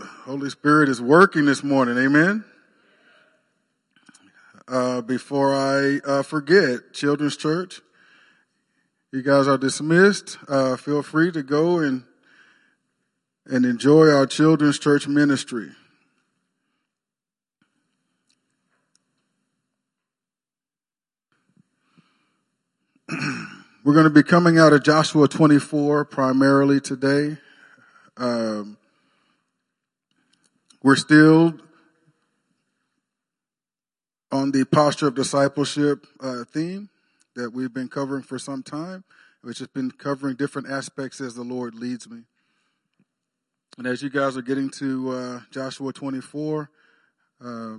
The Holy Spirit is working this morning. Amen. Uh, before I uh, forget, Children's Church, you guys are dismissed. Uh, feel free to go and and enjoy our Children's Church ministry. We're going to be coming out of Joshua 24 primarily today. Um, we're still on the posture of discipleship uh, theme that we've been covering for some time, which has been covering different aspects as the Lord leads me. And as you guys are getting to uh, Joshua 24, uh,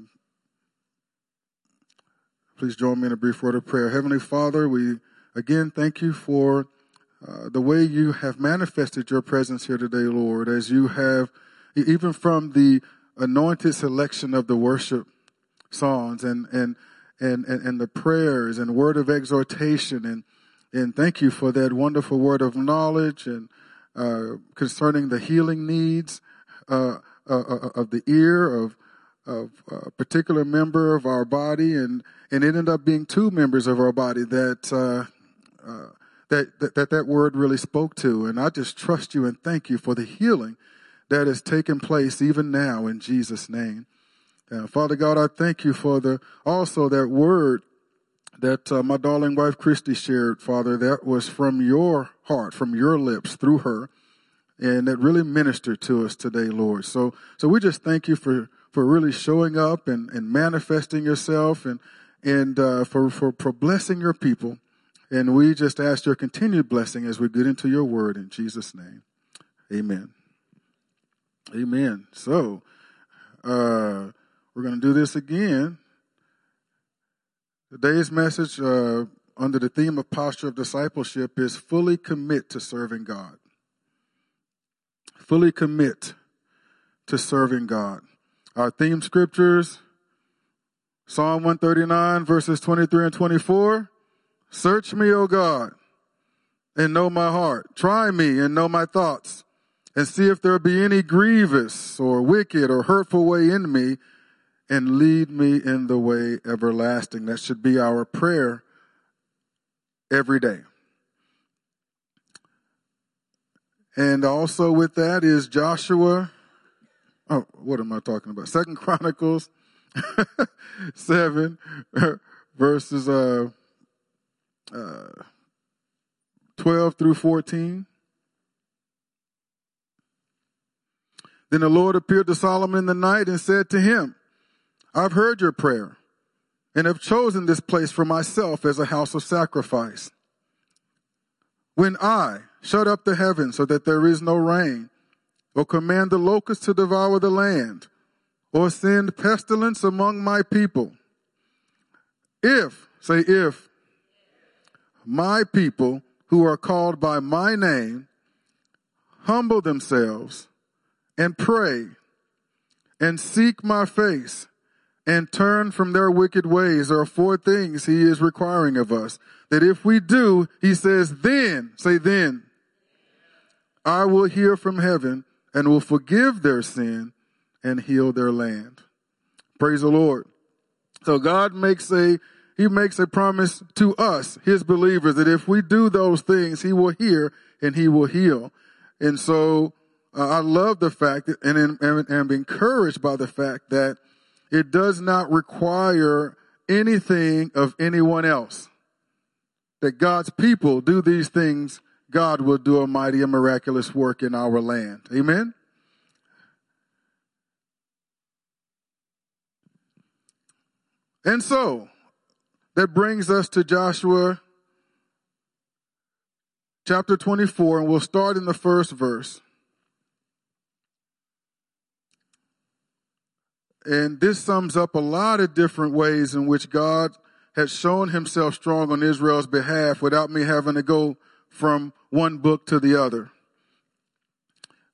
please join me in a brief word of prayer. Heavenly Father, we again thank you for uh, the way you have manifested your presence here today, Lord, as you have even from the anointed selection of the worship songs and, and, and, and, and the prayers and word of exhortation and, and thank you for that wonderful word of knowledge and uh, concerning the healing needs uh, uh, uh of the ear of of a particular member of our body, and and it ended up being two members of our body that uh, uh, that that that word really spoke to. And I just trust you and thank you for the healing that has taken place even now in Jesus' name. Uh, Father God, I thank you for the also that word that uh, my darling wife Christy shared, Father. That was from your heart, from your lips, through her, and that really ministered to us today, Lord. So, so we just thank you for for really showing up and, and manifesting yourself, and and uh, for, for for blessing your people. And we just ask your continued blessing as we get into your word in Jesus' name. Amen. Amen. So, uh, we're going to do this again. Today's message uh, under the theme of posture of discipleship is fully commit to serving God. Fully commit to serving God. Our theme scriptures Psalm 139, verses 23 and 24. Search me, O God, and know my heart. Try me and know my thoughts and see if there be any grievous or wicked or hurtful way in me and lead me in the way everlasting. That should be our prayer every day. And also with that is Joshua. Oh, what am I talking about? Second Chronicles 7 verses uh, uh, 12 through 14. Then the Lord appeared to Solomon in the night and said to him, I've heard your prayer and have chosen this place for myself as a house of sacrifice. When I shut up the heavens so that there is no rain, or command the locusts to devour the land, or send pestilence among my people, if, say if, my people who are called by my name humble themselves and pray and seek my face and turn from their wicked ways. There are four things he is requiring of us. That if we do, he says, then, say then, I will hear from heaven and will forgive their sin and heal their land. Praise the Lord. So God makes a, he makes a promise to us, his believers, that if we do those things, he will hear and he will heal. And so uh, I love the fact and, and, and am encouraged by the fact that it does not require anything of anyone else. That God's people do these things, God will do a mighty and miraculous work in our land. Amen? And so, that brings us to Joshua chapter 24, and we'll start in the first verse. And this sums up a lot of different ways in which God has shown himself strong on Israel's behalf without me having to go from one book to the other,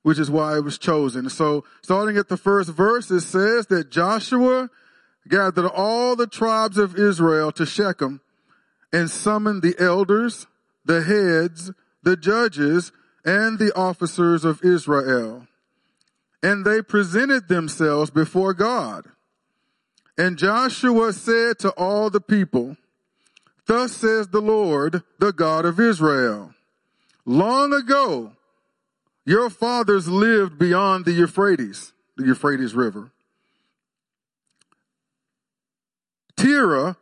which is why it was chosen. So starting at the first verse, it says that Joshua gathered all the tribes of Israel to Shechem and summoned the elders, the heads, the judges, and the officers of Israel. And they presented themselves before God. And Joshua said to all the people, Thus says the Lord, the God of Israel. Long ago, your fathers lived beyond the Euphrates, the Euphrates River. Terah,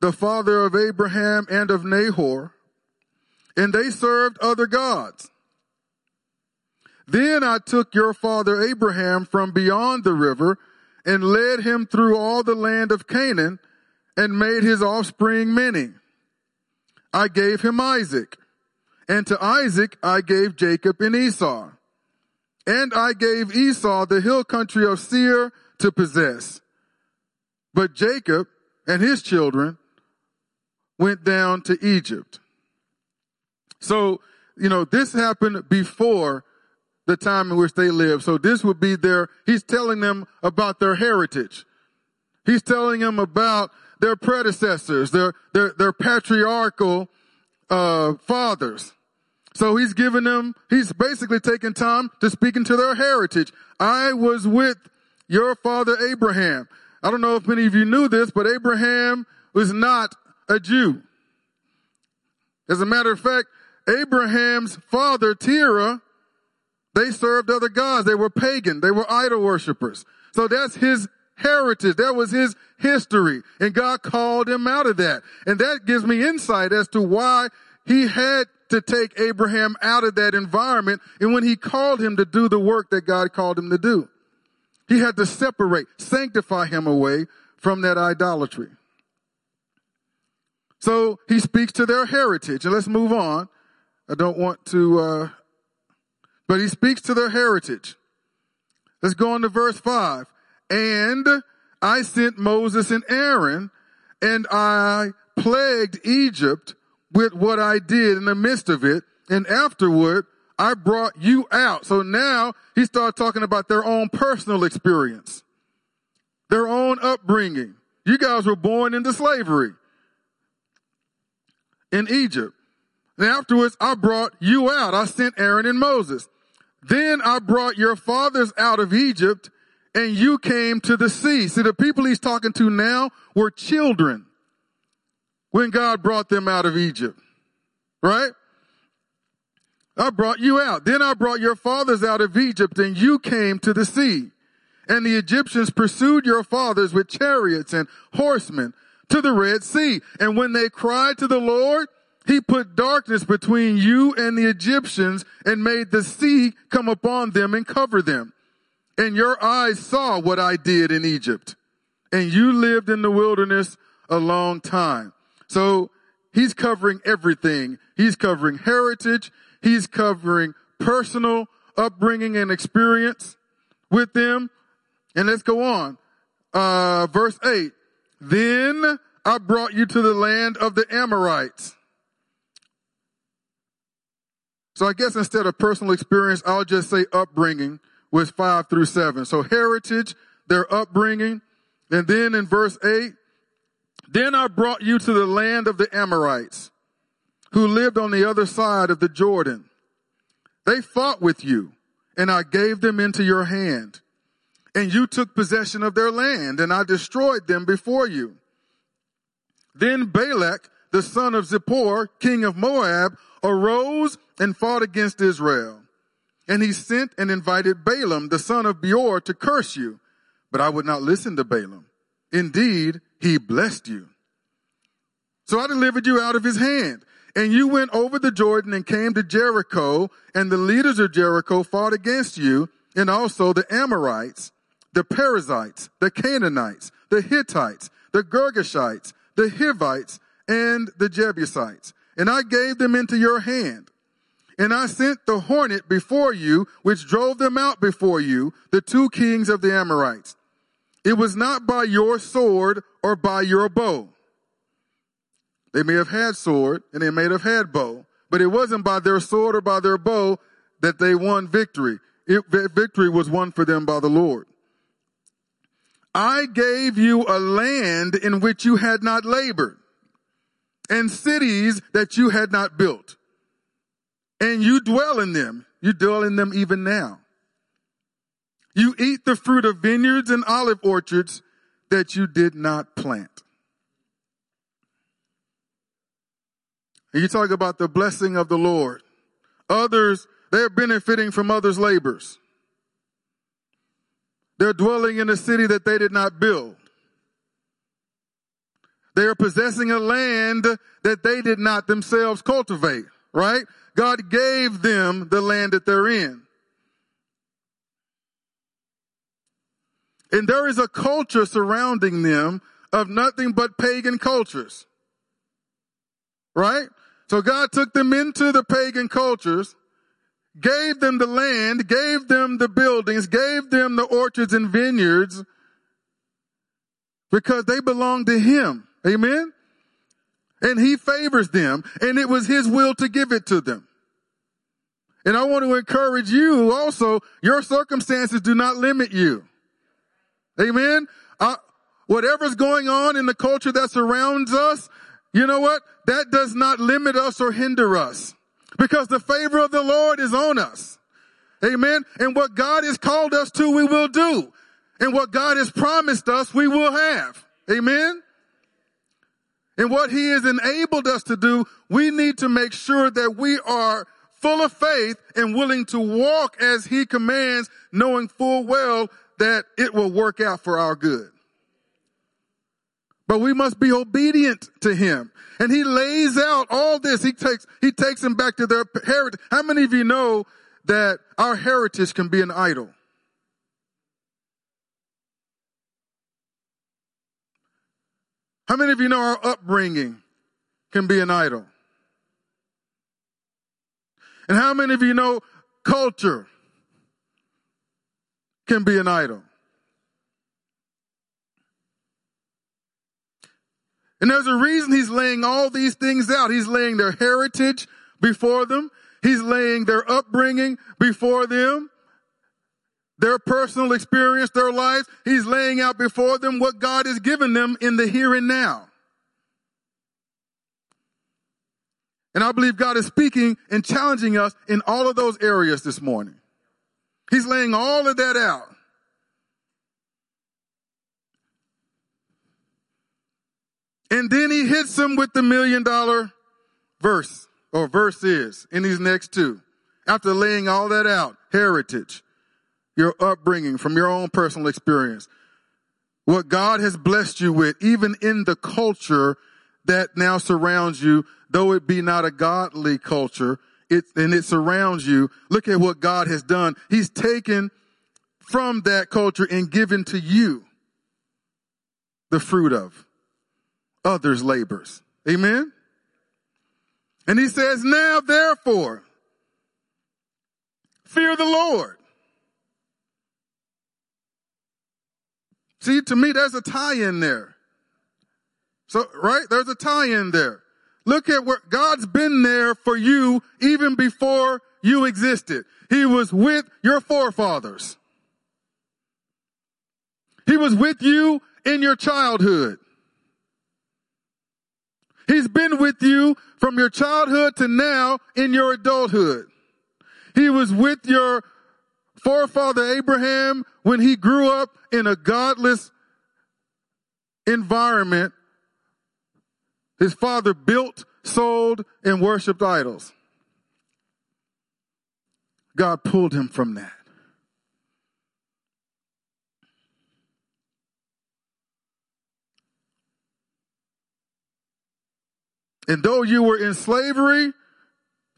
the father of Abraham and of Nahor, and they served other gods. Then I took your father Abraham from beyond the river and led him through all the land of Canaan and made his offspring many. I gave him Isaac, and to Isaac I gave Jacob and Esau. And I gave Esau the hill country of Seir to possess. But Jacob and his children went down to Egypt. So, you know, this happened before the time in which they lived. So this would be their, he's telling them about their heritage. He's telling them about their predecessors, their, their, their patriarchal, uh, fathers. So he's giving them, he's basically taking time to speak into their heritage. I was with your father Abraham. I don't know if many of you knew this, but Abraham was not a Jew. As a matter of fact, Abraham's father, Terah, they served other gods. They were pagan. They were idol worshippers. So that's his heritage. That was his history. And God called him out of that. And that gives me insight as to why he had to take Abraham out of that environment. And when he called him to do the work that God called him to do, he had to separate, sanctify him away from that idolatry. So he speaks to their heritage. And let's move on. I don't want to, uh, but he speaks to their heritage. Let's go on to verse five. And I sent Moses and Aaron and I plagued Egypt with what I did in the midst of it. And afterward, I brought you out. So now he started talking about their own personal experience, their own upbringing. You guys were born into slavery in Egypt. And afterwards, I brought you out. I sent Aaron and Moses. Then I brought your fathers out of Egypt and you came to the sea. See, the people he's talking to now were children when God brought them out of Egypt. Right? I brought you out. Then I brought your fathers out of Egypt and you came to the sea. And the Egyptians pursued your fathers with chariots and horsemen to the Red Sea. And when they cried to the Lord, he put darkness between you and the Egyptians and made the sea come upon them and cover them. And your eyes saw what I did in Egypt. And you lived in the wilderness a long time. So he's covering everything. He's covering heritage. He's covering personal upbringing and experience with them. And let's go on. Uh, verse eight. Then I brought you to the land of the Amorites so I guess instead of personal experience, I'll just say upbringing was five through seven. So heritage, their upbringing. And then in verse eight, then I brought you to the land of the Amorites who lived on the other side of the Jordan. They fought with you and I gave them into your hand and you took possession of their land and I destroyed them before you. Then Balak, the son of Zippor, king of Moab, arose and fought against Israel. And he sent and invited Balaam, the son of Beor, to curse you. But I would not listen to Balaam. Indeed, he blessed you. So I delivered you out of his hand. And you went over the Jordan and came to Jericho, and the leaders of Jericho fought against you, and also the Amorites, the Perizzites, the Canaanites, the Hittites, the Girgashites, the Hivites, and the Jebusites and I gave them into your hand. And I sent the hornet before you, which drove them out before you, the two kings of the Amorites. It was not by your sword or by your bow. They may have had sword and they may have had bow, but it wasn't by their sword or by their bow that they won victory. It, victory was won for them by the Lord. I gave you a land in which you had not labored and cities that you had not built. And you dwell in them. You dwell in them even now. You eat the fruit of vineyards and olive orchards that you did not plant. And you talk about the blessing of the Lord. Others, they're benefiting from others' labors. They're dwelling in a city that they did not build. They are possessing a land that they did not themselves cultivate, right? God gave them the land that they're in. And there is a culture surrounding them of nothing but pagan cultures. Right? So God took them into the pagan cultures, gave them the land, gave them the buildings, gave them the orchards and vineyards because they belong to Him. Amen? And He favors them and it was His will to give it to them. And I want to encourage you also, your circumstances do not limit you. Amen? Uh, whatever's going on in the culture that surrounds us, you know what? That does not limit us or hinder us because the favor of the Lord is on us. Amen. And what God has called us to, we will do. And what God has promised us, we will have. Amen. And what he has enabled us to do, we need to make sure that we are full of faith and willing to walk as he commands, knowing full well that it will work out for our good. But we must be obedient to him. And he lays out all this. He takes, he takes them back to their heritage. How many of you know that our heritage can be an idol? How many of you know our upbringing can be an idol? And how many of you know culture can be an idol? And there's a reason he's laying all these things out. He's laying their heritage before them. He's laying their upbringing before them. Their personal experience, their lives. He's laying out before them what God has given them in the here and now. And I believe God is speaking and challenging us in all of those areas this morning. He's laying all of that out. And then he hits them with the million dollar verse or verses in these next two. After laying all that out, heritage, your upbringing from your own personal experience, what God has blessed you with, even in the culture that now surrounds you, though it be not a godly culture, it, and it surrounds you. Look at what God has done. He's taken from that culture and given to you the fruit of others' labors. Amen? And he says, now therefore, fear the Lord. See, to me, there's a tie in there. So, right? There's a tie in there. Look at where God's been there for you even before you existed. He was with your forefathers. He was with you in your childhood. He's been with you from your childhood to now in your adulthood. He was with your forefather Abraham when he grew up in a godless environment. His father built, sold, and worshiped idols. God pulled him from that. And though you were in slavery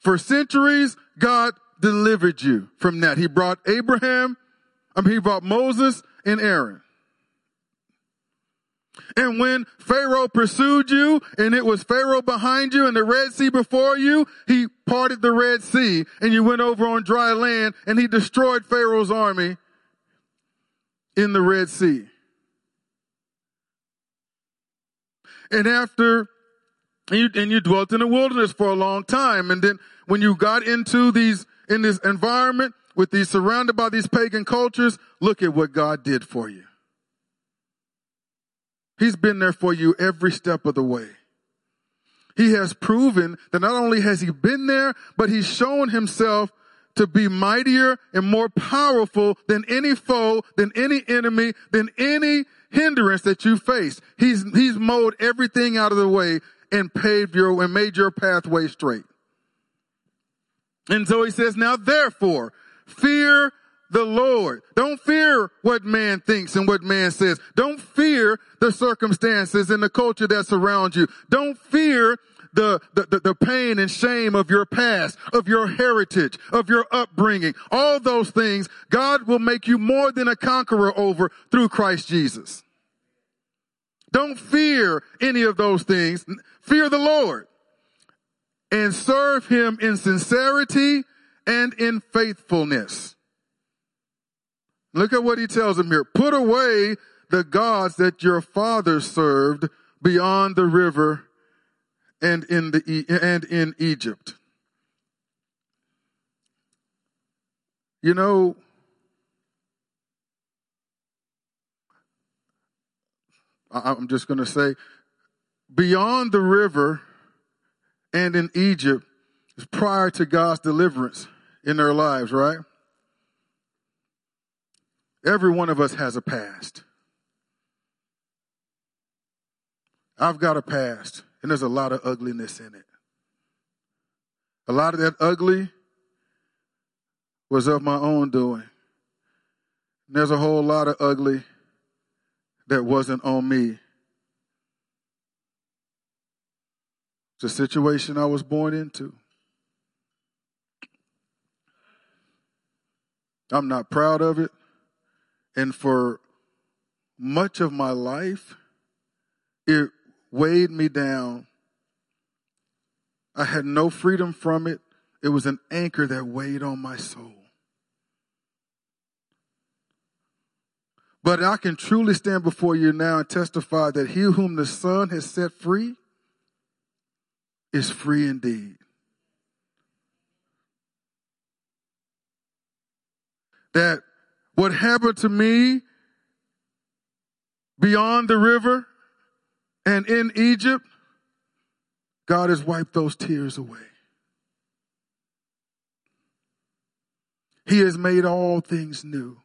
for centuries, God delivered you from that. He brought Abraham, I mean, he brought Moses and Aaron. And when Pharaoh pursued you and it was Pharaoh behind you and the Red Sea before you, he parted the Red Sea and you went over on dry land and he destroyed Pharaoh's army in the Red Sea. And after and you, and you dwelt in the wilderness for a long time. And then when you got into these, in this environment with these surrounded by these pagan cultures, look at what God did for you. He's been there for you every step of the way. He has proven that not only has he been there, but he's shown himself to be mightier and more powerful than any foe, than any enemy, than any hindrance that you face. He's, he's mowed everything out of the way and paved your, and made your pathway straight. And so he says, now therefore, fear the Lord. Don't fear what man thinks and what man says. Don't fear the circumstances and the culture that surrounds you. Don't fear the, the, the, pain and shame of your past, of your heritage, of your upbringing. All those things, God will make you more than a conqueror over through Christ Jesus. Don't fear any of those things. Fear the Lord and serve him in sincerity and in faithfulness. Look at what he tells him here. Put away the gods that your fathers served beyond the river and in the and in Egypt. You know, I'm just going to say, beyond the river and in Egypt is prior to God's deliverance in their lives, right? Every one of us has a past. I've got a past, and there's a lot of ugliness in it. A lot of that ugly was of my own doing. And there's a whole lot of ugly that wasn't on me. It's a situation I was born into. I'm not proud of it. And for much of my life, it weighed me down. I had no freedom from it. It was an anchor that weighed on my soul. But I can truly stand before you now and testify that he whom the Son has set free is free indeed. That what happened to me beyond the river and in Egypt, God has wiped those tears away. He has made all things new.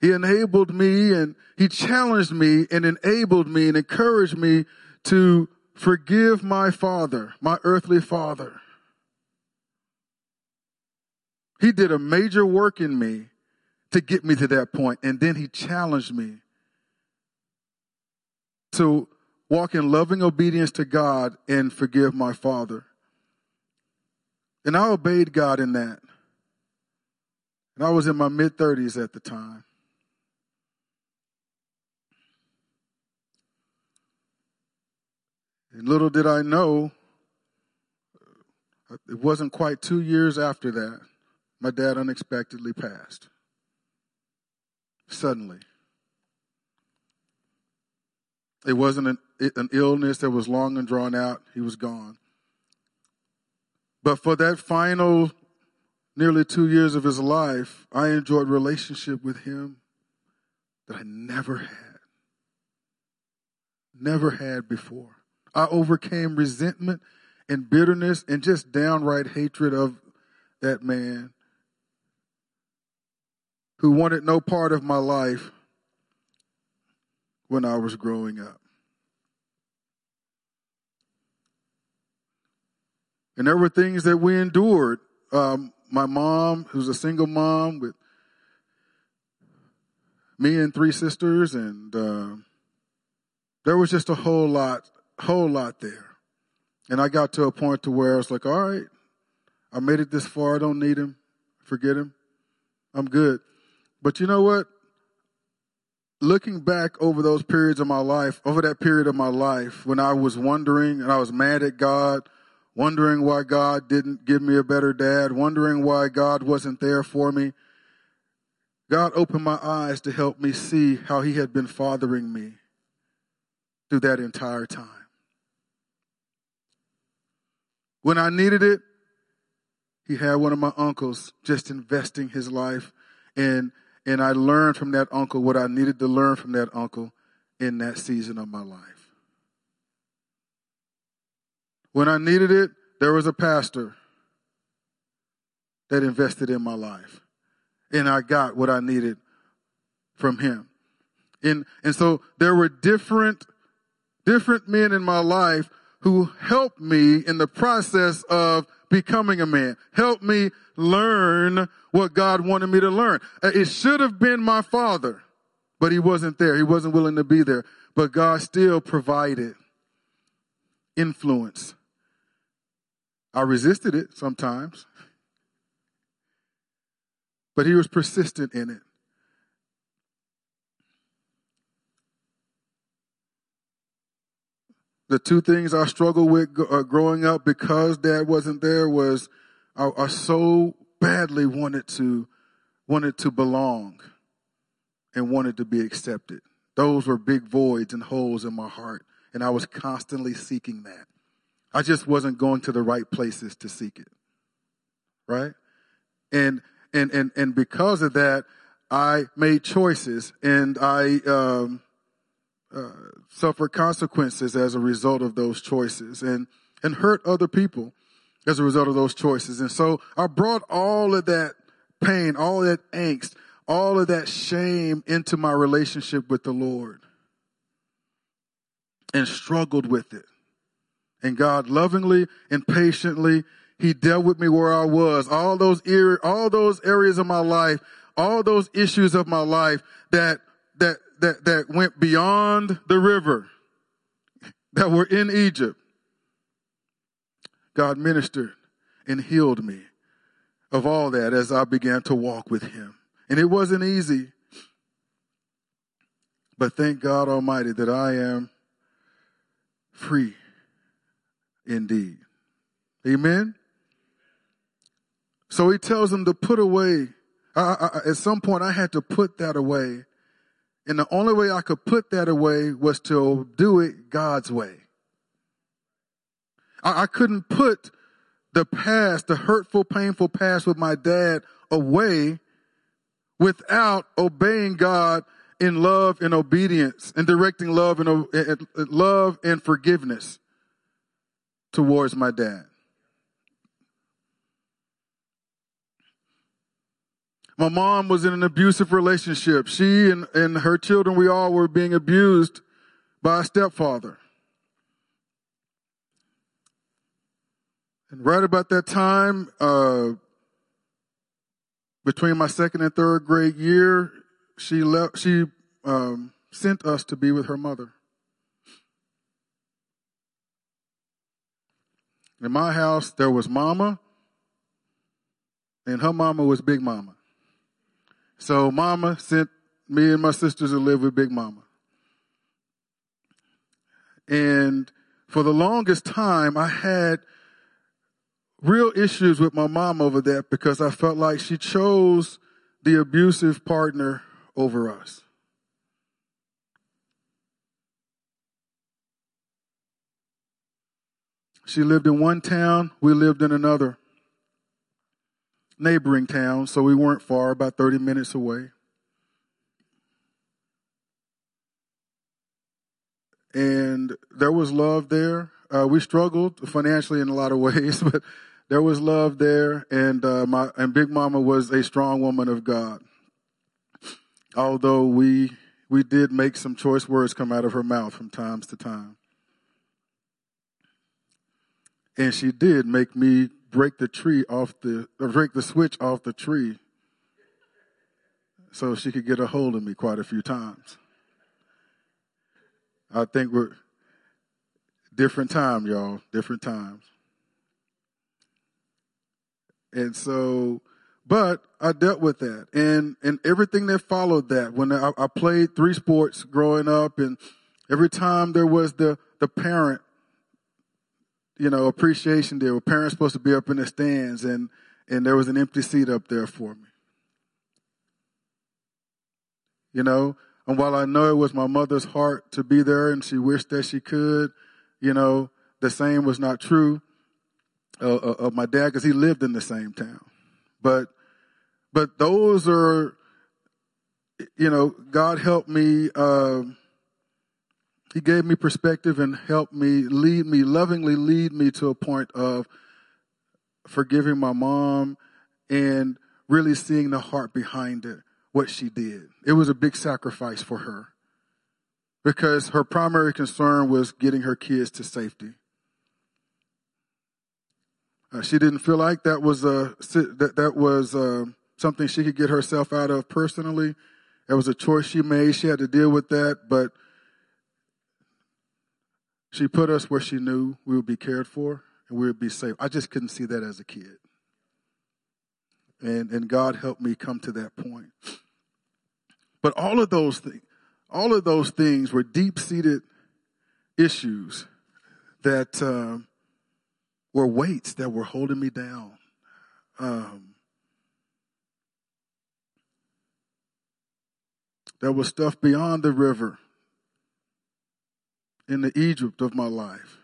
He enabled me and he challenged me and enabled me and encouraged me to forgive my father, my earthly father. He did a major work in me to get me to that point, and then he challenged me to walk in loving obedience to God and forgive my father. And I obeyed God in that. And I was in my mid 30s at the time. And little did I know, it wasn't quite two years after that, my dad unexpectedly passed. Suddenly. It wasn't an, an illness that was long and drawn out. He was gone. But for that final nearly two years of his life, I enjoyed relationship with him that I never had. Never had before. I overcame resentment and bitterness and just downright hatred of that man who wanted no part of my life when I was growing up. And there were things that we endured. Um, my mom, who's a single mom with me and three sisters, and uh, there was just a whole lot whole lot there. And I got to a point to where I was like, all right, I made it this far. I don't need him. Forget him. I'm good. But you know what? Looking back over those periods of my life, over that period of my life when I was wondering and I was mad at God, wondering why God didn't give me a better dad, wondering why God wasn't there for me, God opened my eyes to help me see how he had been fathering me through that entire time. When I needed it, he had one of my uncles just investing his life and and I learned from that uncle what I needed to learn from that uncle in that season of my life. When I needed it, there was a pastor that invested in my life. And I got what I needed from him. And, and so there were different, different men in my life who helped me in the process of becoming a man, helped me learn what God wanted me to learn. Uh, it should have been my father, but he wasn't there. He wasn't willing to be there. But God still provided influence. I resisted it sometimes, but he was persistent in it. The two things I struggled with uh, growing up because dad wasn't there was I, I, so badly wanted to wanted to belong and wanted to be accepted. Those were big voids and holes in my heart, and I was constantly seeking that. I just wasn't going to the right places to seek it. Right? And and and and because of that, I made choices and I um uh, suffer consequences as a result of those choices and, and hurt other people as a result of those choices. And so I brought all of that pain, all that angst, all of that shame into my relationship with the Lord and struggled with it. And God lovingly and patiently, He dealt with me where I was. All those, all those areas of my life, all those issues of my life that, that that, that went beyond the river, that were in Egypt, God ministered and healed me of all that as I began to walk with Him. And it wasn't easy, but thank God Almighty that I am free indeed. Amen. So he tells them to put away. I, I, at some point, I had to put that away and the only way I could put that away was to do it God's way. I, I couldn't put the past, the hurtful, painful past with my dad away without obeying God in love and obedience and directing love and, love and forgiveness towards my dad. My mom was in an abusive relationship. She and, and her children, we all were being abused by a stepfather. And right about that time, uh, between my second and third grade year, she left, she, um, sent us to be with her mother. In my house, there was mama, and her mama was big mama. So mama sent me and my sisters to live with Big Mama. And for the longest time, I had real issues with my mom over that because I felt like she chose the abusive partner over us. She lived in one town, we lived in another neighboring town, so we weren't far, about 30 minutes away. And there was love there. Uh, we struggled financially in a lot of ways, but there was love there. And uh, my and Big Mama was a strong woman of God. Although we we did make some choice words come out of her mouth from times to time. And she did make me break the tree off the, break the switch off the tree so she could get a hold of me quite a few times. I think we're different time, y'all, different times. And so, but I dealt with that and, and everything that followed that when I, I played three sports growing up and every time there was the, the parent you know, appreciation day where parents supposed to be up in the stands and, and there was an empty seat up there for me. You know, and while I know it was my mother's heart to be there and she wished that she could, you know, the same was not true uh, uh of my dad because he lived in the same town. But, but those are, you know, God helped me, uh, He gave me perspective and helped me lead me, lovingly lead me to a point of forgiving my mom and really seeing the heart behind it, what she did. It was a big sacrifice for her because her primary concern was getting her kids to safety. Uh, she didn't feel like that was a that that was uh, something she could get herself out of personally. It was a choice she made. She had to deal with that, but she put us where she knew we would be cared for and we would be safe. I just couldn't see that as a kid. And and God helped me come to that point. But all of those things, all of those things were deep-seated issues that uh, were weights that were holding me down. Um, there was stuff beyond the river in the Egypt of my life.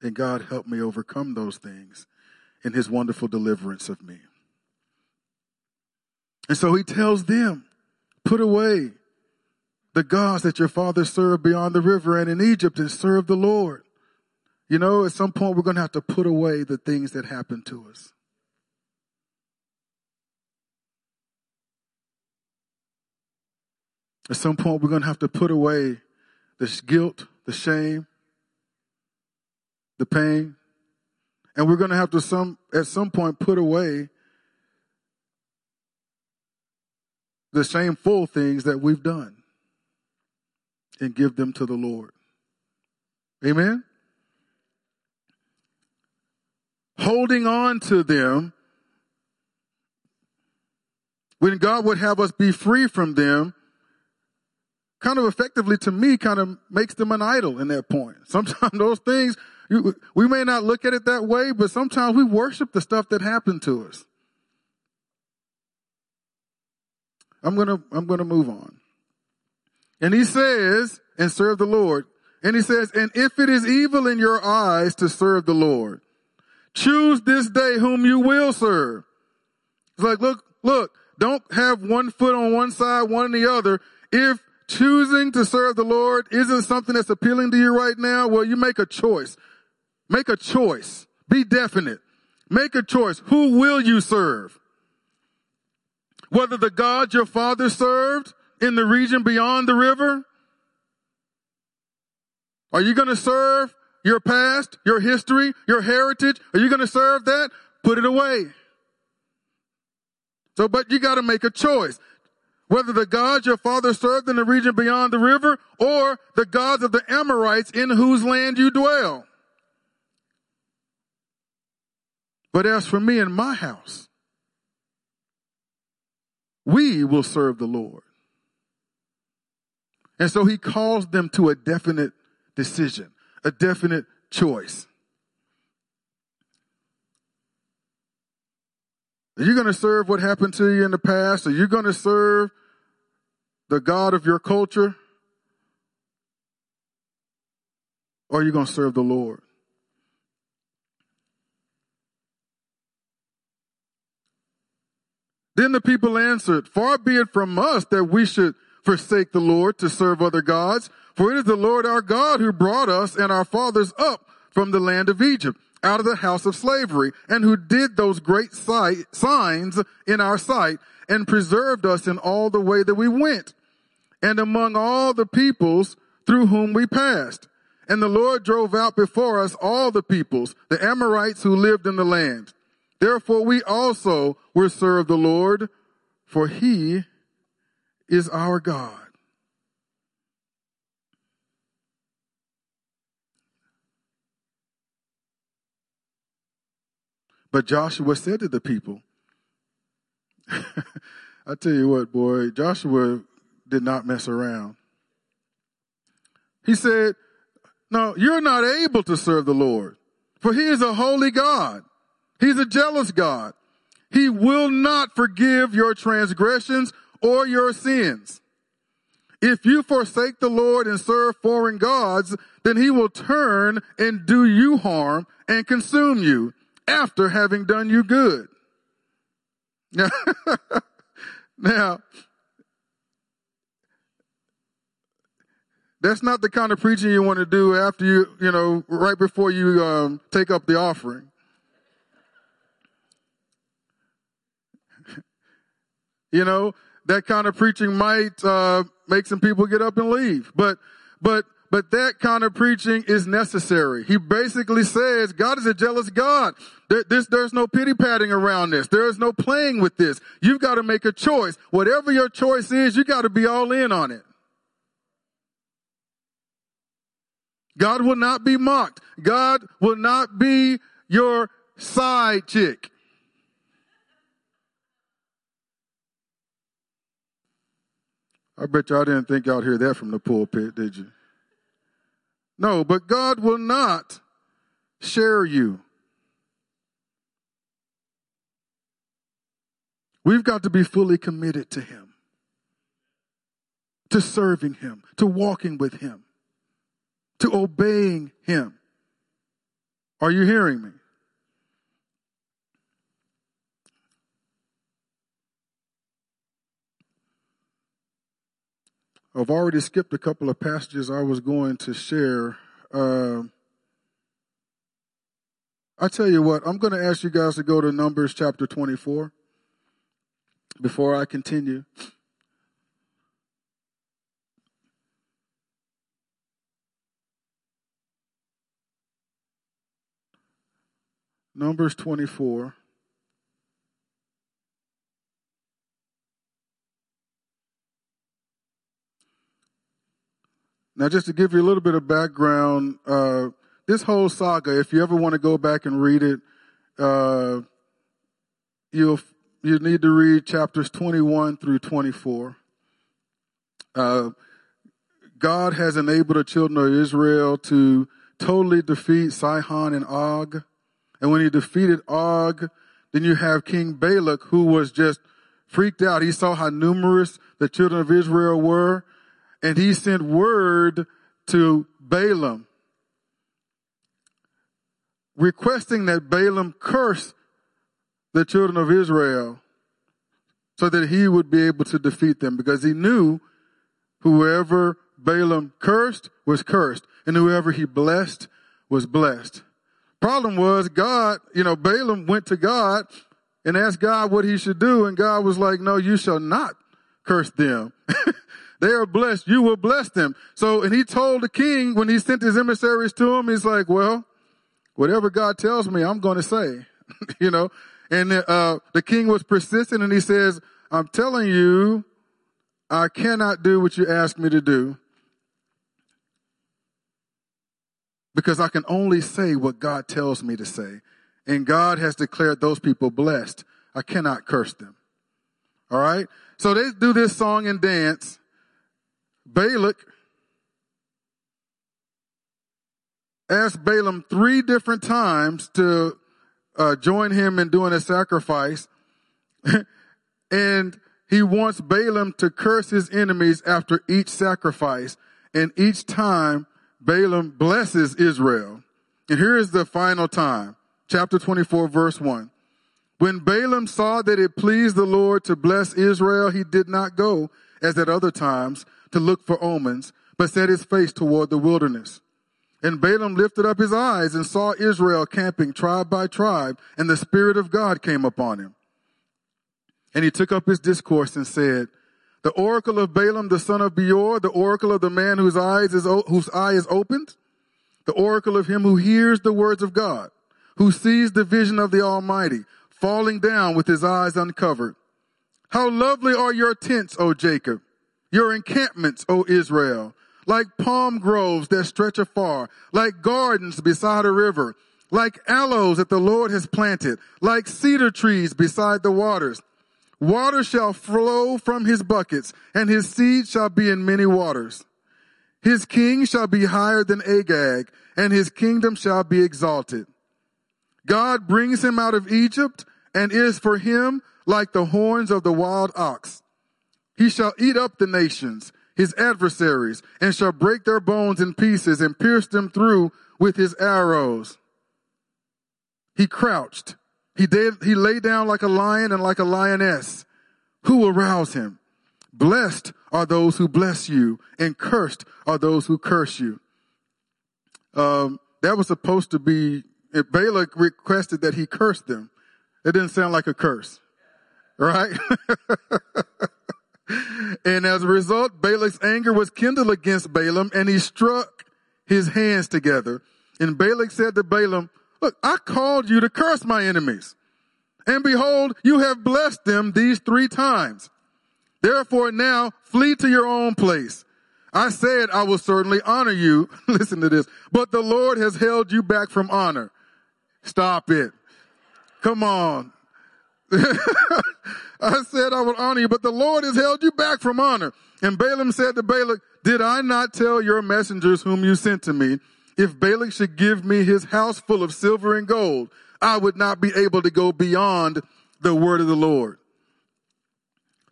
And God helped me overcome those things in his wonderful deliverance of me. And so he tells them, put away the gods that your father served beyond the river and in Egypt and serve the Lord. You know, at some point we're going to have to put away the things that happened to us. At some point we're going to have to put away the guilt, the shame, the pain. And we're going to have to some, at some point put away the shameful things that we've done and give them to the Lord. Amen? Holding on to them when God would have us be free from them kind of effectively to me kind of makes them an idol in that point. Sometimes those things, we may not look at it that way, but sometimes we worship the stuff that happened to us. I'm gonna, I'm gonna move on. And he says, and serve the Lord. And he says, and if it is evil in your eyes to serve the Lord, choose this day whom you will serve. It's like, look, look, don't have one foot on one side, one on the other. If choosing to serve the Lord isn't something that's appealing to you right now, well, you make a choice. Make a choice. Be definite. Make a choice. Who will you serve? Whether the God your father served in the region beyond the river? Are you going to serve your past, your history, your heritage? Are you going to serve that? Put it away. So, but you got to make a choice whether the gods your father served in the region beyond the river or the gods of the Amorites in whose land you dwell. But as for me and my house, we will serve the Lord. And so he calls them to a definite decision, a definite choice. Are you going to serve what happened to you in the past? Are you going to serve the God of your culture? Or are you going to serve the Lord? Then the people answered, Far be it from us that we should forsake the Lord to serve other gods, for it is the Lord our God who brought us and our fathers up from the land of Egypt out of the house of slavery and who did those great sight, signs in our sight and preserved us in all the way that we went and among all the peoples through whom we passed. And the Lord drove out before us all the peoples, the Amorites who lived in the land. Therefore we also will serve the Lord, for he is our God. But Joshua said to the people, I tell you what, boy, Joshua did not mess around. He said, No, you're not able to serve the Lord, for he is a holy God. He's a jealous God. He will not forgive your transgressions or your sins. If you forsake the Lord and serve foreign gods, then he will turn and do you harm and consume you after having done you good. Now, That's not the kind of preaching you want to do after you, you know, right before you um, take up the offering. you know, that kind of preaching might uh, make some people get up and leave. But, but, but that kind of preaching is necessary. He basically says God is a jealous God. There, this, there's no pity padding around this. There is no playing with this. You've got to make a choice. Whatever your choice is, you got to be all in on it. God will not be mocked. God will not be your side chick. I bet y'all didn't think y'all hear that from the pulpit, did you? No, but God will not share you. We've got to be fully committed to Him, to serving Him, to walking with Him to obeying Him. Are you hearing me? I've already skipped a couple of passages I was going to share. Uh, I tell you what, I'm going to ask you guys to go to Numbers chapter 24 before I continue. Numbers 24. Now, just to give you a little bit of background, uh, this whole saga, if you ever want to go back and read it, uh, you'll you need to read chapters 21 through 24. Uh, God has enabled the children of Israel to totally defeat Sihon and Og. And when he defeated Og, then you have King Balak who was just freaked out. He saw how numerous the children of Israel were and he sent word to Balaam requesting that Balaam curse the children of Israel so that he would be able to defeat them because he knew whoever Balaam cursed was cursed and whoever he blessed was blessed. Problem was God, you know, Balaam went to God and asked God what he should do. And God was like, no, you shall not curse them. they are blessed. You will bless them. So, and he told the king when he sent his emissaries to him, he's like, well, whatever God tells me, I'm going to say, you know, and, uh, the king was persistent and he says, I'm telling you, I cannot do what you ask me to do. because I can only say what God tells me to say. And God has declared those people blessed. I cannot curse them. All right. So they do this song and dance. Balak asked Balaam three different times to uh, join him in doing a sacrifice. and he wants Balaam to curse his enemies after each sacrifice. And each time Balaam blesses Israel. And here is the final time. Chapter 24 verse 1. When Balaam saw that it pleased the Lord to bless Israel, he did not go, as at other times, to look for omens, but set his face toward the wilderness. And Balaam lifted up his eyes and saw Israel camping tribe by tribe, and the Spirit of God came upon him. And he took up his discourse and said, the oracle of Balaam, the son of Beor, the oracle of the man whose eyes is, whose eye is opened, the oracle of him who hears the words of God, who sees the vision of the Almighty, falling down with his eyes uncovered. How lovely are your tents, O Jacob, your encampments, O Israel, like palm groves that stretch afar, like gardens beside a river, like aloes that the Lord has planted, like cedar trees beside the waters. Water shall flow from his buckets, and his seed shall be in many waters. His king shall be higher than Agag, and his kingdom shall be exalted. God brings him out of Egypt, and is for him like the horns of the wild ox. He shall eat up the nations, his adversaries, and shall break their bones in pieces and pierce them through with his arrows. He crouched he did, he lay down like a lion and like a lioness. Who will rouse him? Blessed are those who bless you, and cursed are those who curse you. Um, that was supposed to be, Balak requested that he curse them. It didn't sound like a curse, right? and as a result, Balak's anger was kindled against Balaam and he struck his hands together. And Balak said to Balaam, look, I called you to curse my enemies. And behold, you have blessed them these three times. Therefore now flee to your own place. I said I will certainly honor you. Listen to this. But the Lord has held you back from honor. Stop it. Come on. I said I would honor you, but the Lord has held you back from honor. And Balaam said to Balak, did I not tell your messengers whom you sent to me, if Balak should give me his house full of silver and gold, I would not be able to go beyond the word of the Lord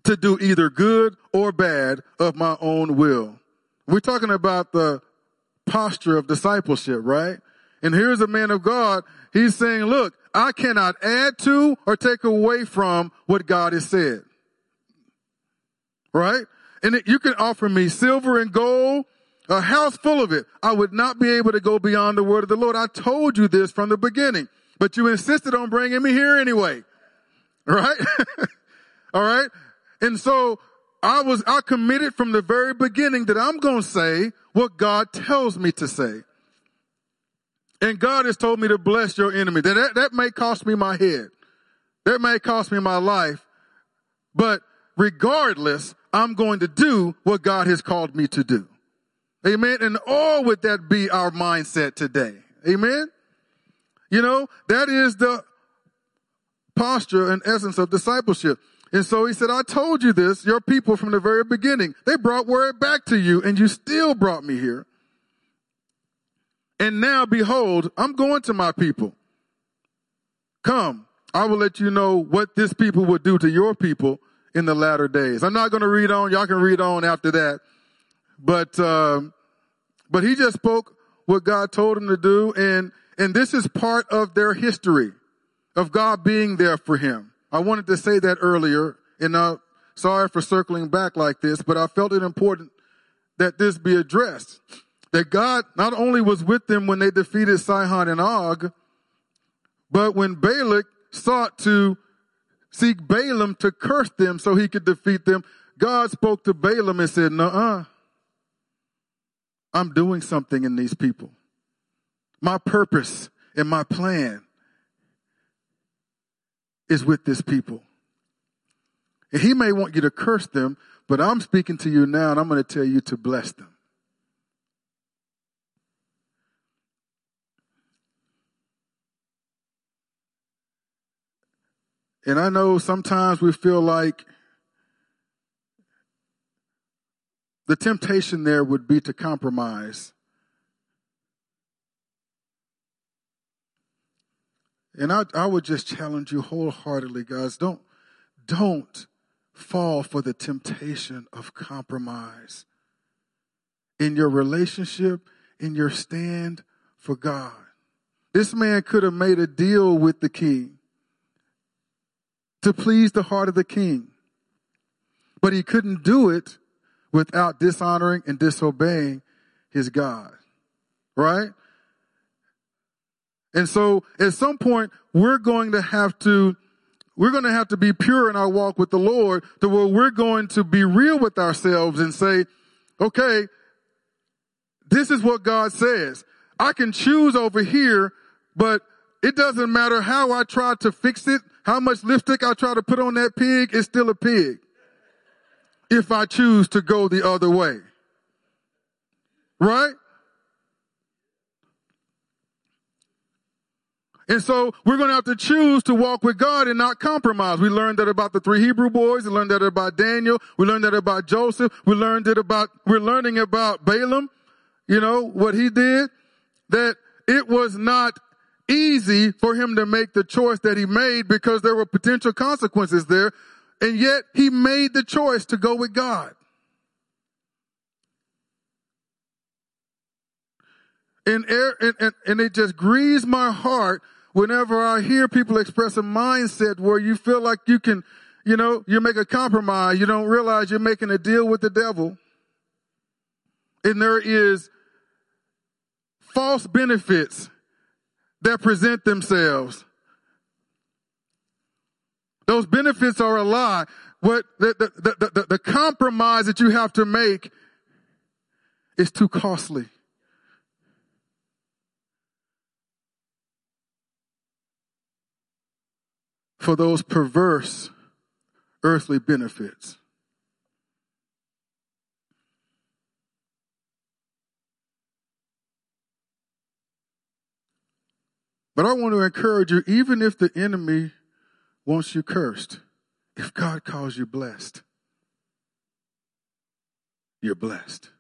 to do either good or bad of my own will. We're talking about the posture of discipleship, right? And here's a man of God. He's saying, look, I cannot add to or take away from what God has said. Right? And you can offer me silver and gold, a house full of it. I would not be able to go beyond the word of the Lord. I told you this from the beginning, but you insisted on bringing me here anyway. Right? All right. And so I was, I committed from the very beginning that I'm going to say what God tells me to say. And God has told me to bless your enemy. That, that, that may cost me my head. That may cost me my life. But regardless, I'm going to do what God has called me to do. Amen. And all would that be our mindset today? Amen. You know, that is the posture and essence of discipleship. And so he said, I told you this, your people from the very beginning. They brought word back to you and you still brought me here. And now behold, I'm going to my people. Come, I will let you know what this people will do to your people in the latter days. I'm not going to read on. Y'all can read on after that. But, um, but he just spoke what God told him to do. And, and this is part of their history of God being there for him. I wanted to say that earlier and uh, sorry for circling back like this, but I felt it important that this be addressed that God not only was with them when they defeated Sihon and Og, but when Balak sought to seek Balaam to curse them so he could defeat them, God spoke to Balaam and said, Nuh-uh. I'm doing something in these people. My purpose and my plan is with this people. And he may want you to curse them, but I'm speaking to you now and I'm going to tell you to bless them. And I know sometimes we feel like the temptation there would be to compromise. And I, I would just challenge you wholeheartedly, guys, don't, don't fall for the temptation of compromise in your relationship, in your stand for God. This man could have made a deal with the king to please the heart of the king. But he couldn't do it without dishonoring and disobeying his God. Right? And so at some point, we're going to have to, we're going to have to be pure in our walk with the Lord to where we're going to be real with ourselves and say, okay, this is what God says. I can choose over here, but it doesn't matter how I try to fix it. How much lipstick I try to put on that pig, it's still a pig. If I choose to go the other way. Right? And so we're going to have to choose to walk with God and not compromise. We learned that about the three Hebrew boys. We learned that about Daniel. We learned that about Joseph. We learned it about, we're learning about Balaam. You know, what he did. That it was not easy for him to make the choice that he made because there were potential consequences there. And yet he made the choice to go with God. And, and, and it just grieves my heart whenever I hear people express a mindset where you feel like you can, you know, you make a compromise, you don't realize you're making a deal with the devil. And there is false benefits that present themselves. Those benefits are a lie. What the, the, the, the, the compromise that you have to make is too costly. For those perverse earthly benefits. But I want to encourage you, even if the enemy wants you cursed, if God calls you blessed, you're blessed.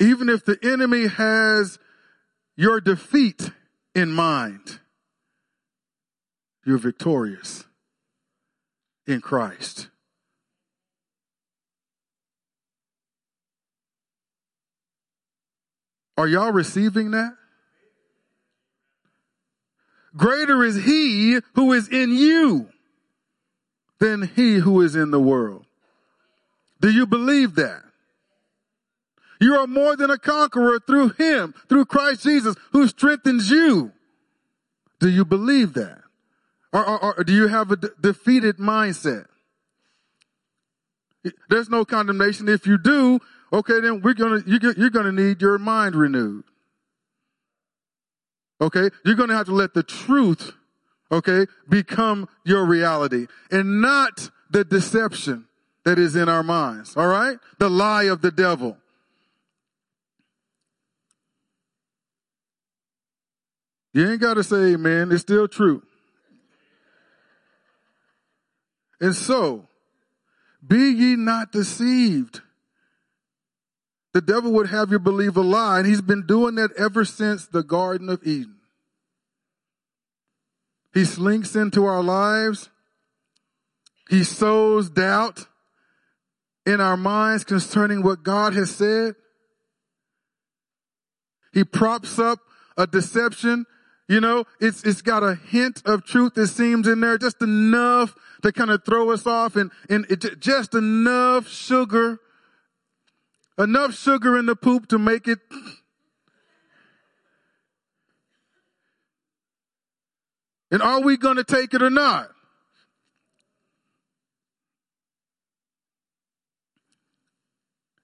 Even if the enemy has your defeat in mind, you're victorious in Christ. Are y'all receiving that? Greater is he who is in you than he who is in the world. Do you believe that? You are more than a conqueror through him, through Christ Jesus, who strengthens you. Do you believe that? Or, or, or do you have a de- defeated mindset? There's no condemnation. If you do, okay, then we're gonna, you're gonna need your mind renewed. Okay? You're going to have to let the truth, okay, become your reality and not the deception that is in our minds. All right? The lie of the devil. You ain't got to say amen. It's still true. And so, be ye not deceived. The devil would have you believe a lie, and he's been doing that ever since the Garden of Eden. He slinks into our lives. He sows doubt in our minds concerning what God has said. He props up a deception. You know, it's, it's got a hint of truth, it seems, in there, just enough to kind of throw us off and, and it, just enough sugar enough sugar in the poop to make it And are we going to take it or not?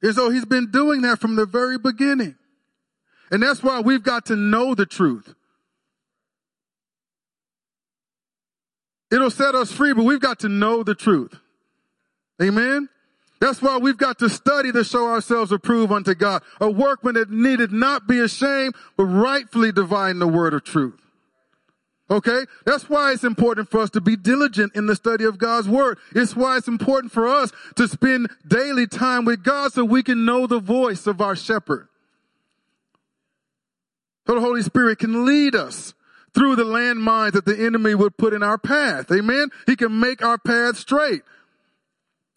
And so he's been doing that from the very beginning. And that's why we've got to know the truth. It'll set us free, but we've got to know the truth. Amen? That's why we've got to study to show ourselves approved unto God. A workman that needed not be ashamed, but rightfully divine the word of truth. Okay? That's why it's important for us to be diligent in the study of God's word. It's why it's important for us to spend daily time with God so we can know the voice of our shepherd. So the Holy Spirit can lead us through the landmines that the enemy would put in our path. Amen? He can make our path straight.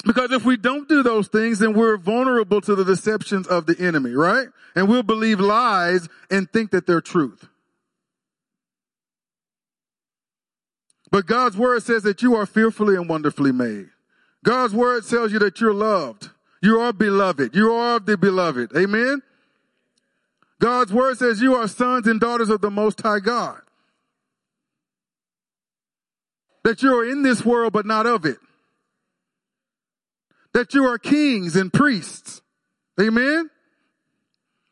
Because if we don't do those things, then we're vulnerable to the deceptions of the enemy, right? And we'll believe lies and think that they're truth. But God's word says that you are fearfully and wonderfully made. God's word tells you that you're loved. You are beloved. You are of the beloved. Amen. God's word says you are sons and daughters of the most high God. That you are in this world, but not of it that you are kings and priests. Amen.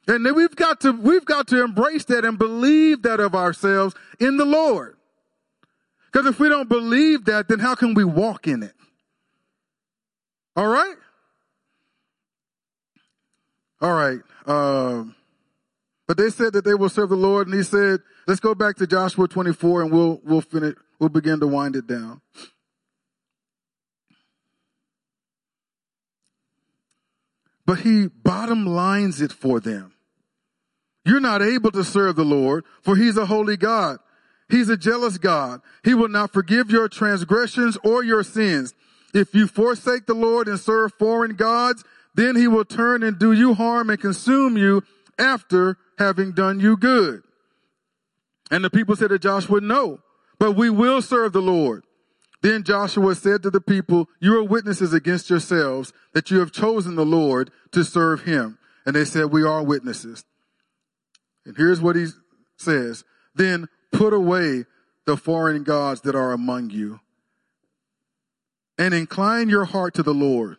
And then we've got to, we've got to embrace that and believe that of ourselves in the Lord. Because if we don't believe that, then how can we walk in it? All right? All right. Um, but they said that they will serve the Lord, and he said, let's go back to Joshua 24 and we'll, we'll finish, we'll begin to wind it down. But he bottom lines it for them. You're not able to serve the Lord, for he's a holy God. He's a jealous God. He will not forgive your transgressions or your sins. If you forsake the Lord and serve foreign gods, then he will turn and do you harm and consume you after having done you good. And the people said to Joshua, no, but we will serve the Lord. Then Joshua said to the people, you are witnesses against yourselves that you have chosen the Lord to serve him. And they said, we are witnesses. And here's what he says. Then put away the foreign gods that are among you and incline your heart to the Lord,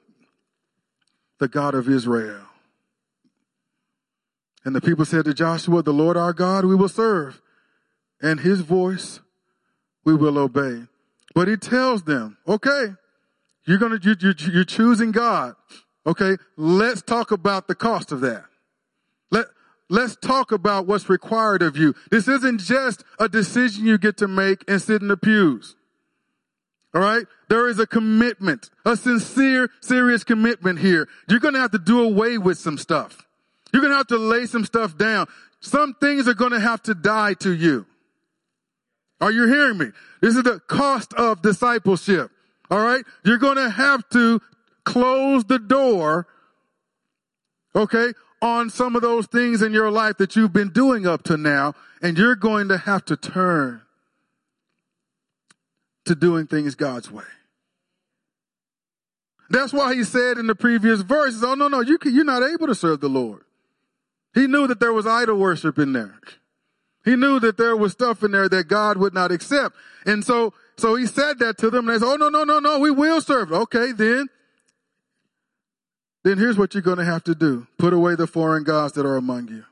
the God of Israel. And the people said to Joshua, the Lord our God we will serve and his voice we will obey. But he tells them, okay, you're gonna, you, you, you're choosing God. Okay, let's talk about the cost of that. Let, let's talk about what's required of you. This isn't just a decision you get to make and sit in the pews. All right. There is a commitment, a sincere, serious commitment here. You're going to have to do away with some stuff. You're going to have to lay some stuff down. Some things are going to have to die to you. Are you hearing me? This is the cost of discipleship. All right. You're going to have to close the door. Okay. On some of those things in your life that you've been doing up to now. And you're going to have to turn to doing things God's way. That's why he said in the previous verses, oh no, no, you can, you're not able to serve the Lord. He knew that there was idol worship in there. He knew that there was stuff in there that God would not accept. And so, so he said that to them and they said, oh, no, no, no, no, we will serve. Okay, then, then here's what you're going to have to do. Put away the foreign gods that are among you.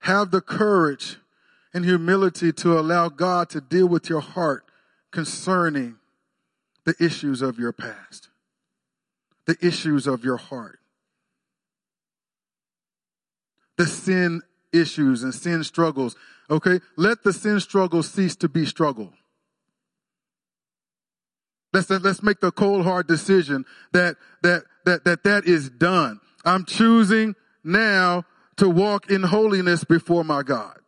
Have the courage and humility to allow God to deal with your heart concerning the issues of your past, the issues of your heart the sin issues and sin struggles. Okay? Let the sin struggle cease to be struggle. Let's, let's make the cold hard decision that, that, that, that that is done. I'm choosing now to walk in holiness before my God.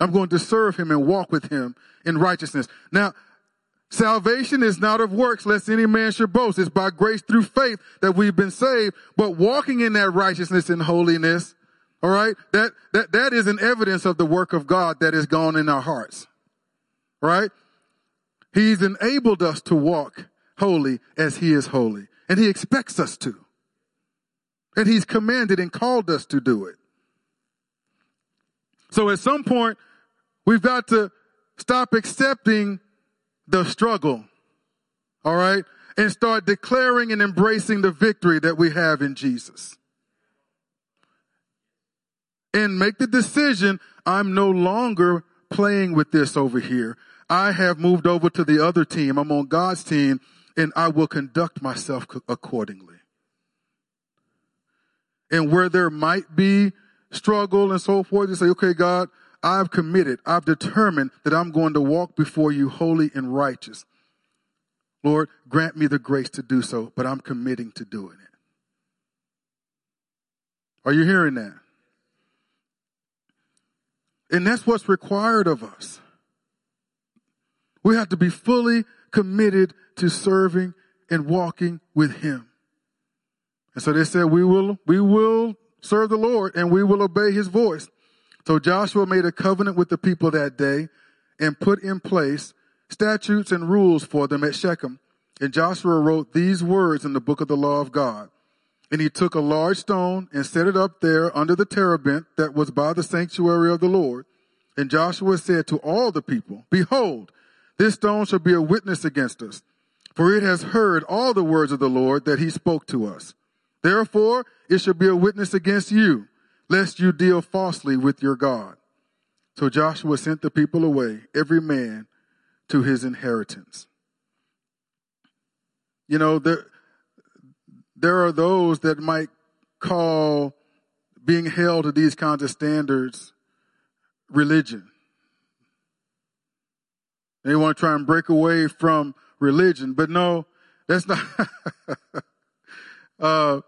I'm going to serve him and walk with him in righteousness. Now, salvation is not of works, lest any man should boast. It's by grace through faith that we've been saved, but walking in that righteousness and holiness all right. That, that, that is an evidence of the work of God that is gone in our hearts. Right. He's enabled us to walk holy as he is holy and he expects us to. And he's commanded and called us to do it. So at some point, we've got to stop accepting the struggle. All right. And start declaring and embracing the victory that we have in Jesus and make the decision I'm no longer playing with this over here. I have moved over to the other team. I'm on God's team and I will conduct myself accordingly. And where there might be struggle and so forth, you say, okay, God, I've committed, I've determined that I'm going to walk before you holy and righteous. Lord, grant me the grace to do so, but I'm committing to doing it. Are you hearing that? And that's what's required of us. We have to be fully committed to serving and walking with Him. And so they said, we will, we will serve the Lord and we will obey His voice. So Joshua made a covenant with the people that day and put in place statutes and rules for them at Shechem. And Joshua wrote these words in the book of the law of God. And he took a large stone and set it up there under the terebinth that was by the sanctuary of the Lord. And Joshua said to all the people, Behold, this stone shall be a witness against us, for it has heard all the words of the Lord that he spoke to us. Therefore, it shall be a witness against you, lest you deal falsely with your God. So Joshua sent the people away, every man to his inheritance. You know, there, there are those that might call being held to these kinds of standards religion. They want to try and break away from religion, but no, that's not. uh,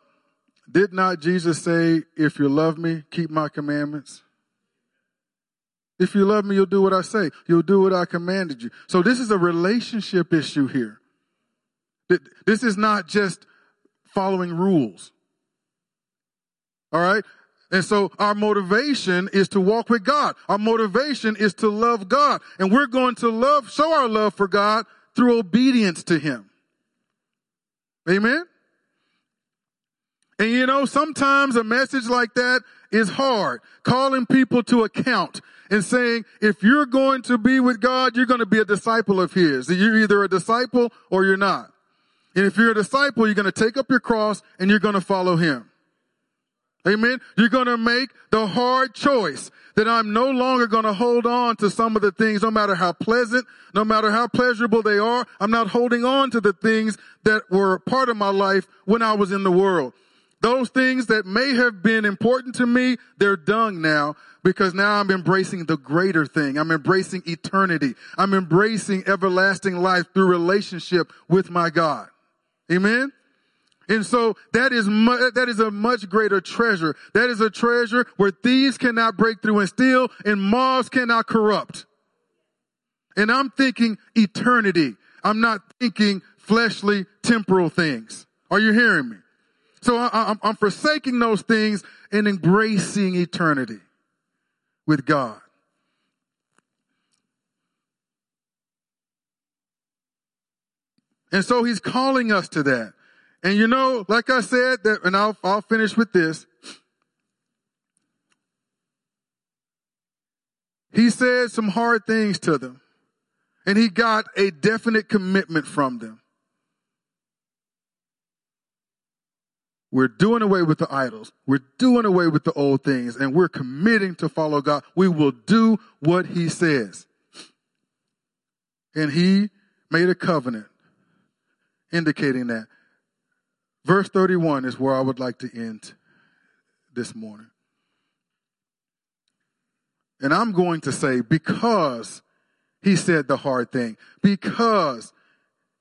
did not Jesus say, if you love me, keep my commandments? If you love me, you'll do what I say. You'll do what I commanded you. So this is a relationship issue here. This is not just following rules. All right. And so our motivation is to walk with God. Our motivation is to love God. And we're going to love, show our love for God through obedience to Him. Amen? And you know, sometimes a message like that is hard. Calling people to account and saying, if you're going to be with God, you're going to be a disciple of His. You're either a disciple or you're not. And if you're a disciple, you're going to take up your cross and you're going to follow Him. Amen. You're going to make the hard choice that I'm no longer going to hold on to some of the things, no matter how pleasant, no matter how pleasurable they are. I'm not holding on to the things that were part of my life when I was in the world. Those things that may have been important to me, they're done now because now I'm embracing the greater thing. I'm embracing eternity. I'm embracing everlasting life through relationship with my God. Amen. And so that is mu- that is a much greater treasure. That is a treasure where thieves cannot break through and steal and moths cannot corrupt. And I'm thinking eternity. I'm not thinking fleshly temporal things. Are you hearing me? So I, am forsaking those things and embracing eternity with God. And so he's calling us to that. And you know, like I said, that, and I'll, I'll finish with this. He said some hard things to them and he got a definite commitment from them. We're doing away with the idols. We're doing away with the old things and we're committing to follow God. We will do what he says. And he made a covenant indicating that. Verse 31 is where I would like to end this morning. And I'm going to say, because he said the hard thing, because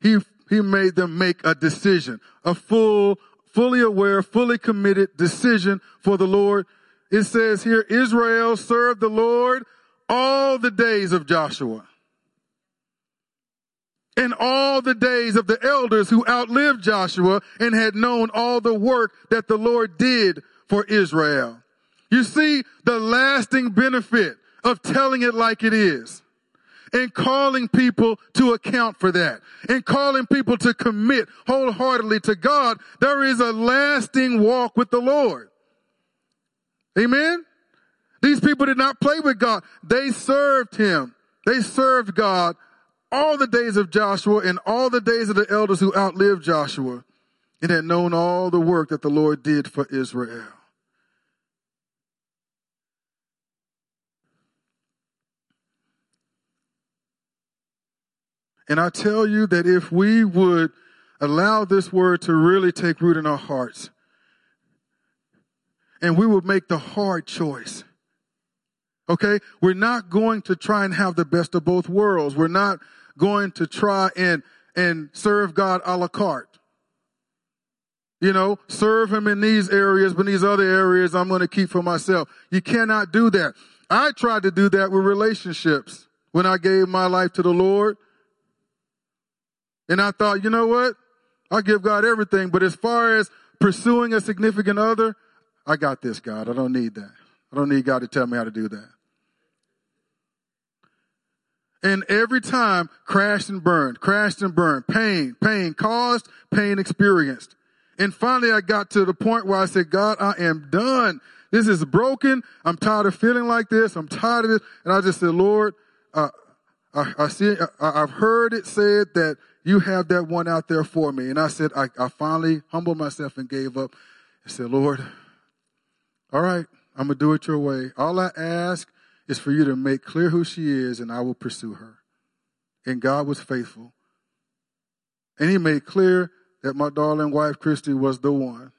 he, he made them make a decision, a full, fully aware, fully committed decision for the Lord. It says here, Israel served the Lord all the days of Joshua and all the days of the elders who outlived Joshua and had known all the work that the Lord did for Israel. You see the lasting benefit of telling it like it is and calling people to account for that and calling people to commit wholeheartedly to God. There is a lasting walk with the Lord. Amen. These people did not play with God. They served him. They served God all the days of Joshua and all the days of the elders who outlived Joshua and had known all the work that the Lord did for Israel. And I tell you that if we would allow this word to really take root in our hearts, and we would make the hard choice. Okay? We're not going to try and have the best of both worlds. We're not going to try and, and serve God a la carte. You know, serve him in these areas, but these other areas I'm going to keep for myself. You cannot do that. I tried to do that with relationships when I gave my life to the Lord. And I thought, you know what? I'll give God everything. But as far as pursuing a significant other, I got this, God. I don't need that. I don't need God to tell me how to do that. And every time crashed and burned, crashed and burned, pain, pain caused, pain experienced. And finally I got to the point where I said, God, I am done. This is broken. I'm tired of feeling like this. I'm tired of this. And I just said, Lord, uh, I, I, see, I, I've heard it said that you have that one out there for me. And I said, I, I finally humbled myself and gave up and said, Lord, all right, I'm going to do it your way. All I ask is for you to make clear who she is, and I will pursue her. And God was faithful. And he made clear that my darling wife, Christy, was the one.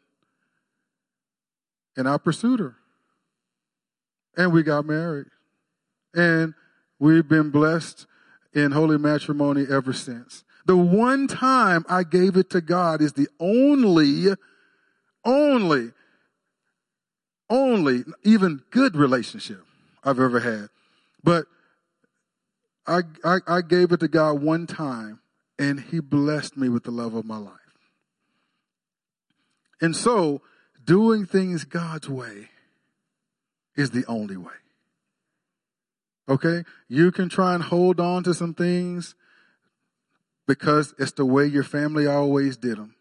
And I pursued her. And we got married. And we've been blessed in holy matrimony ever since. The one time I gave it to God is the only, only, only, even good relationship I've ever had. But I, I, I gave it to God one time and he blessed me with the love of my life. And so doing things God's way is the only way. Okay? You can try and hold on to some things because it's the way your family always did them.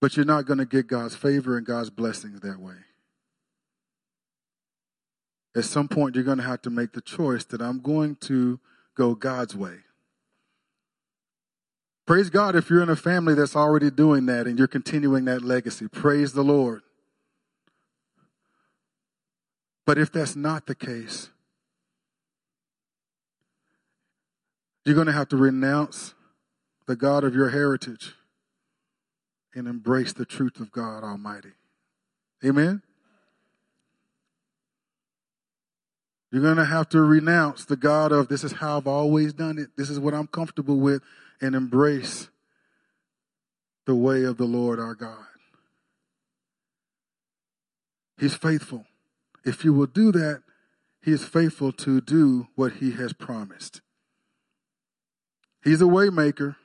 But you're not going to get God's favor and God's blessings that way. At some point, you're going to have to make the choice that I'm going to go God's way. Praise God if you're in a family that's already doing that and you're continuing that legacy. Praise the Lord. But if that's not the case, you're going to have to renounce the God of your heritage and embrace the truth of God Almighty. Amen? You're going to have to renounce the God of this is how I've always done it, this is what I'm comfortable with, and embrace the way of the Lord our God. He's faithful. If you will do that, He is faithful to do what He has promised. He's a waymaker.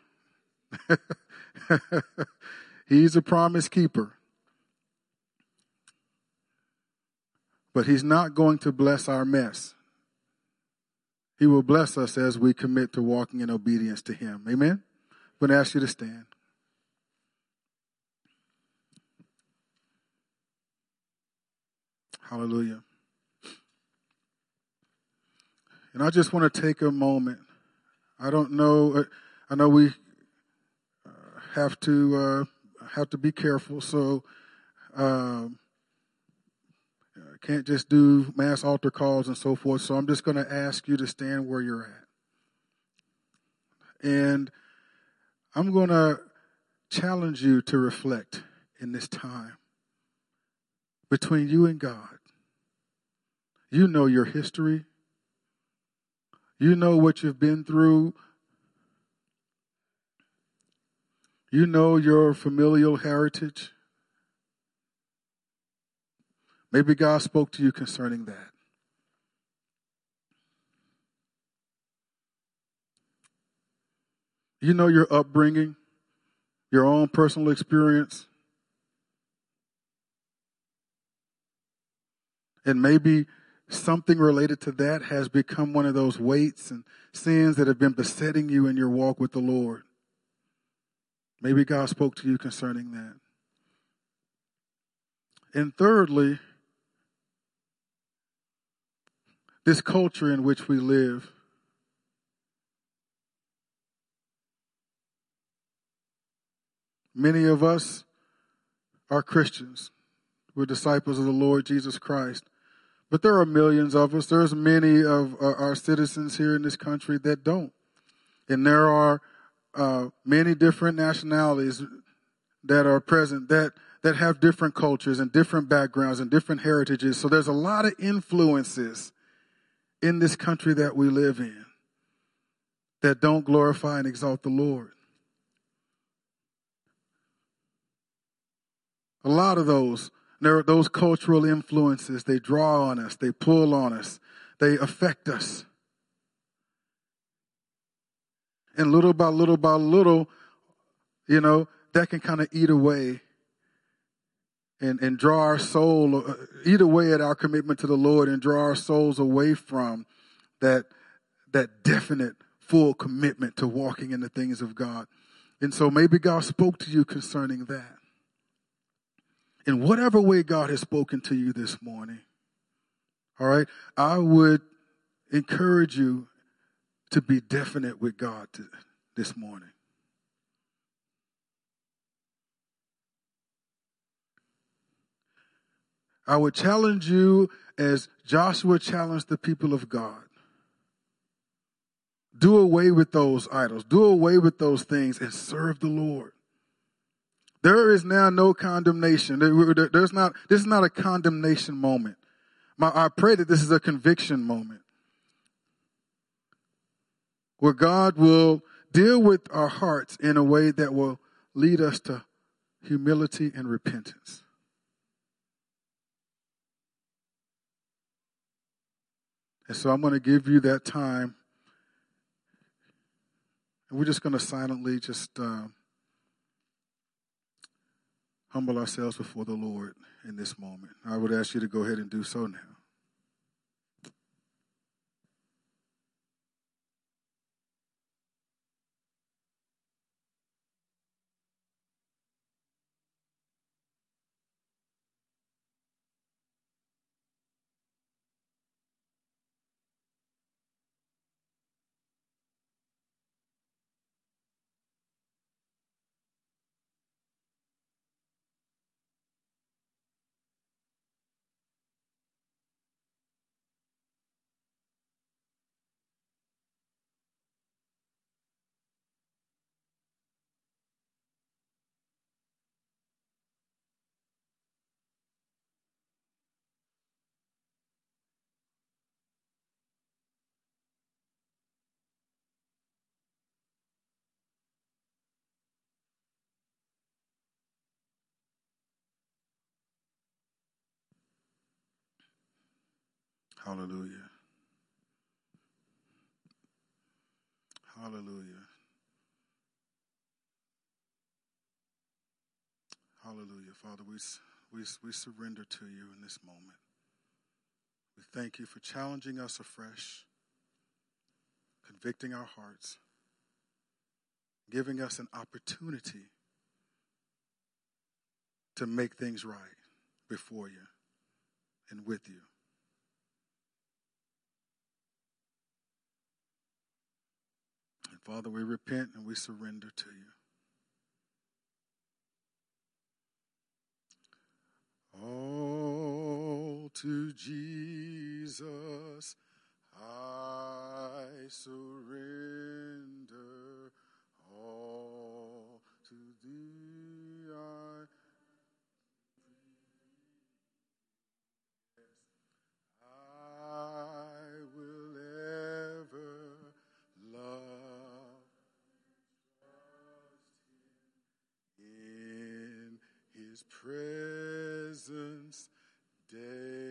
He's a promise keeper. But he's not going to bless our mess. He will bless us as we commit to walking in obedience to him. Amen? I'm going to ask you to stand. Hallelujah. And I just want to take a moment. I don't know. Uh, I know we uh, have to uh, have to be careful. So um, can't just do mass altar calls and so forth. So I'm just going to ask you to stand where you're at. And I'm going to challenge you to reflect in this time between you and God. You know your history. You know what you've been through. You know your familial heritage. Maybe God spoke to you concerning that. You know your upbringing, your own personal experience. And maybe something related to that has become one of those weights and sins that have been besetting you in your walk with the Lord. Maybe God spoke to you concerning that. And thirdly, this culture in which we live. Many of us are Christians. We're disciples of the Lord Jesus Christ. But there are millions of us. There's many of our citizens here in this country that don't. And there are uh, many different nationalities that are present that, that have different cultures and different backgrounds and different heritages. So there's a lot of influences in this country that we live in that don't glorify and exalt the Lord. A lot of those, those cultural influences, they draw on us, they pull on us, they affect us. And little by little by little, you know, that can kind of eat away and, and draw our soul, uh, eat away at our commitment to the Lord and draw our souls away from that, that definite, full commitment to walking in the things of God. And so maybe God spoke to you concerning that. In whatever way God has spoken to you this morning, all right, I would encourage you to be definite with God to, this morning. I would challenge you as Joshua challenged the people of God. Do away with those idols. Do away with those things and serve the Lord. There is now no condemnation. There's not, this is not a condemnation moment. My, I pray that this is a conviction moment where God will deal with our hearts in a way that will lead us to humility and repentance. And so I'm going to give you that time. And we're just going to silently just uh, humble ourselves before the Lord in this moment. I would ask you to go ahead and do so now. Hallelujah. Hallelujah. Hallelujah. Father, we, we, we surrender to you in this moment. We thank you for challenging us afresh, convicting our hearts, giving us an opportunity to make things right before you and with you. Father, we repent and we surrender to you. All to Jesus I surrender. All presence daily.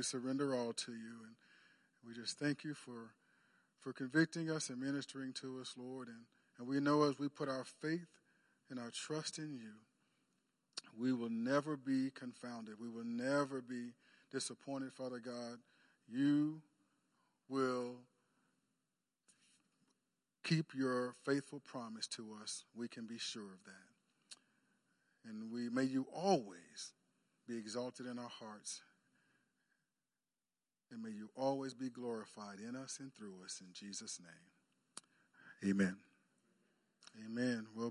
We surrender all to you and we just thank you for for convicting us and ministering to us, Lord. And, and we know as we put our faith and our trust in you, we will never be confounded. We will never be disappointed, Father God. You will keep your faithful promise to us. We can be sure of that. And we may you always be exalted in our hearts. And may you always be glorified in us and through us in Jesus' name. Amen. Amen. Well,